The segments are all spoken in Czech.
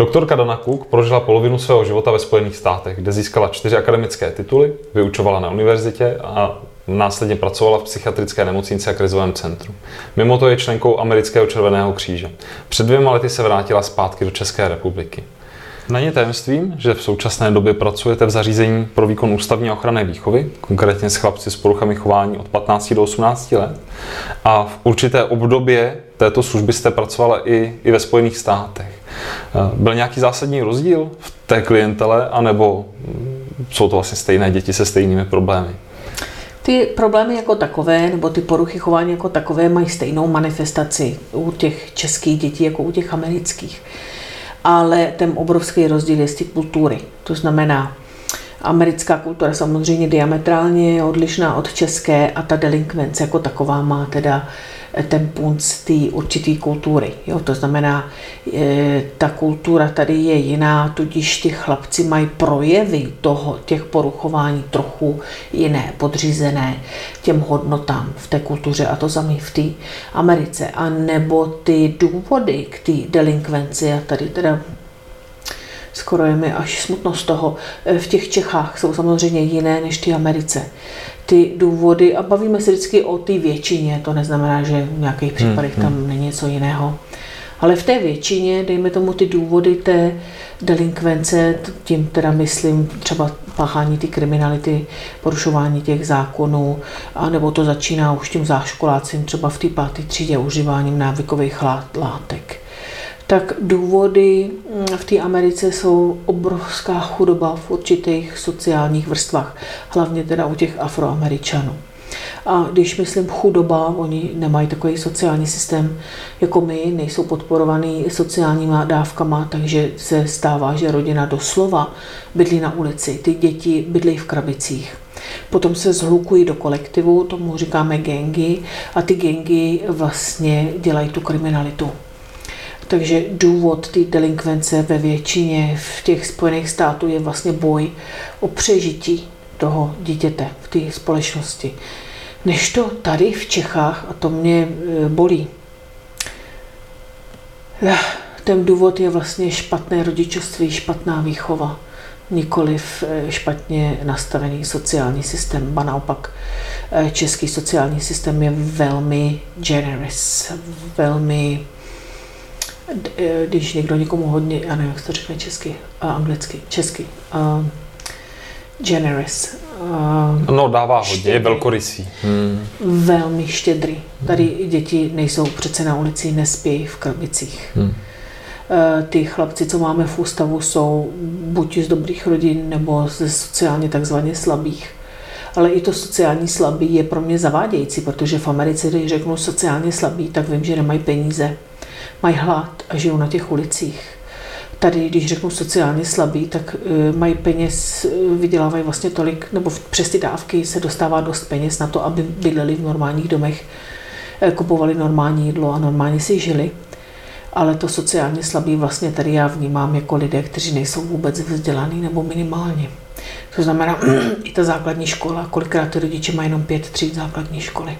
Doktorka Dana Cook prožila polovinu svého života ve Spojených státech, kde získala čtyři akademické tituly, vyučovala na univerzitě a následně pracovala v psychiatrické nemocnici a krizovém centru. Mimo to je členkou amerického červeného kříže. Před dvěma lety se vrátila zpátky do České republiky. Není tajemstvím, že v současné době pracujete v zařízení pro výkon ústavní ochrany výchovy, konkrétně s chlapci s poruchami chování od 15 do 18 let. A v určité obdobě této služby jste pracovala i, i ve Spojených státech. Byl nějaký zásadní rozdíl v té klientele, anebo jsou to vlastně stejné děti se stejnými problémy? Ty problémy jako takové, nebo ty poruchy chování jako takové mají stejnou manifestaci u těch českých dětí jako u těch amerických ale ten obrovský rozdíl je z ty kultury. To znamená, americká kultura samozřejmě diametrálně je odlišná od české a ta delinkvence jako taková má teda ten punc té určité kultury. Jo? To znamená, e, ta kultura tady je jiná, tudíž ty chlapci mají projevy toho, těch poruchování trochu jiné, podřízené těm hodnotám v té kultuře a to samé v té Americe. A nebo ty důvody k té delinkvenci, a tady teda skoro je mi až smutno z toho, e, v těch Čechách jsou samozřejmě jiné než ty Americe ty důvody a bavíme se vždycky o té většině, to neznamená, že v nějakých případech hmm, tam hmm. není něco jiného. Ale v té většině, dejme tomu ty důvody té delinkvence, tím teda myslím třeba páchání ty kriminality, porušování těch zákonů, anebo to začíná už tím záškolácím, třeba v té páté třídě užíváním návykových látek tak důvody mm, v té Americe jsou obrovská chudoba v určitých sociálních vrstvách, hlavně teda u těch afroameričanů. A když myslím chudoba, oni nemají takový sociální systém jako my, nejsou podporovaný sociálníma dávkama, takže se stává, že rodina doslova bydlí na ulici, ty děti bydlí v krabicích. Potom se zhlukují do kolektivu, tomu říkáme gengy, a ty gengy vlastně dělají tu kriminalitu. Takže důvod té delinkvence ve většině v těch Spojených států je vlastně boj o přežití toho dítěte v té společnosti. Než to tady v Čechách, a to mě e, bolí, ten důvod je vlastně špatné rodičovství, špatná výchova, nikoliv e, špatně nastavený sociální systém, ba naopak e, český sociální systém je velmi generous, velmi když někdo někomu hodně, já nevím, jak to řekne česky, a anglicky, česky, uh, generous. Uh, no dává hodně, štědrý, je velkorysý. Hmm. Velmi štědrý. Tady děti nejsou přece na ulici, nespí v krabicích. Hmm. Ty chlapci, co máme v ústavu, jsou buď z dobrých rodin, nebo ze sociálně takzvaně slabých. Ale i to sociální slabý je pro mě zavádějící, protože v Americe, když řeknu sociálně slabý, tak vím, že nemají peníze mají hlad a žijou na těch ulicích. Tady, když řeknu sociálně slabí, tak uh, mají peněz, uh, vydělávají vlastně tolik, nebo přes ty dávky se dostává dost peněz na to, aby bydleli v normálních domech, uh, kupovali normální jídlo a normálně si žili. Ale to sociálně slabý vlastně tady já vnímám jako lidé, kteří nejsou vůbec vzdělaný nebo minimálně. To znamená, i ta základní škola, kolikrát ty rodiče mají jenom pět tříd základní školy.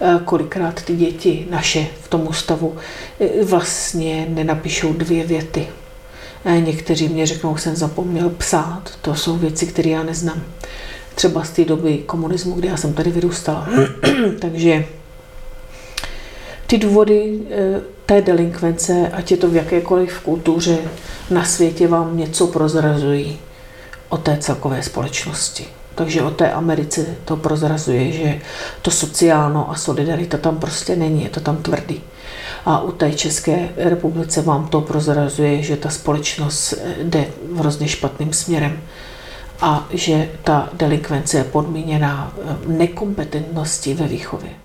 Eh, kolikrát ty děti naše v tom ústavu eh, vlastně nenapíšou dvě věty. Eh, někteří mě řeknou, jsem zapomněl psát, to jsou věci, které já neznám. Třeba z té doby komunismu, kdy já jsem tady vyrůstala. Takže ty důvody té delinkvence, ať je to v jakékoliv kultuře na světě, vám něco prozrazují o té celkové společnosti. Takže o té Americe to prozrazuje, že to sociálno a solidarita tam prostě není, je to tam tvrdý. A u té České republice vám to prozrazuje, že ta společnost jde v hrozně špatným směrem a že ta delikvence je podmíněná nekompetentností ve výchově.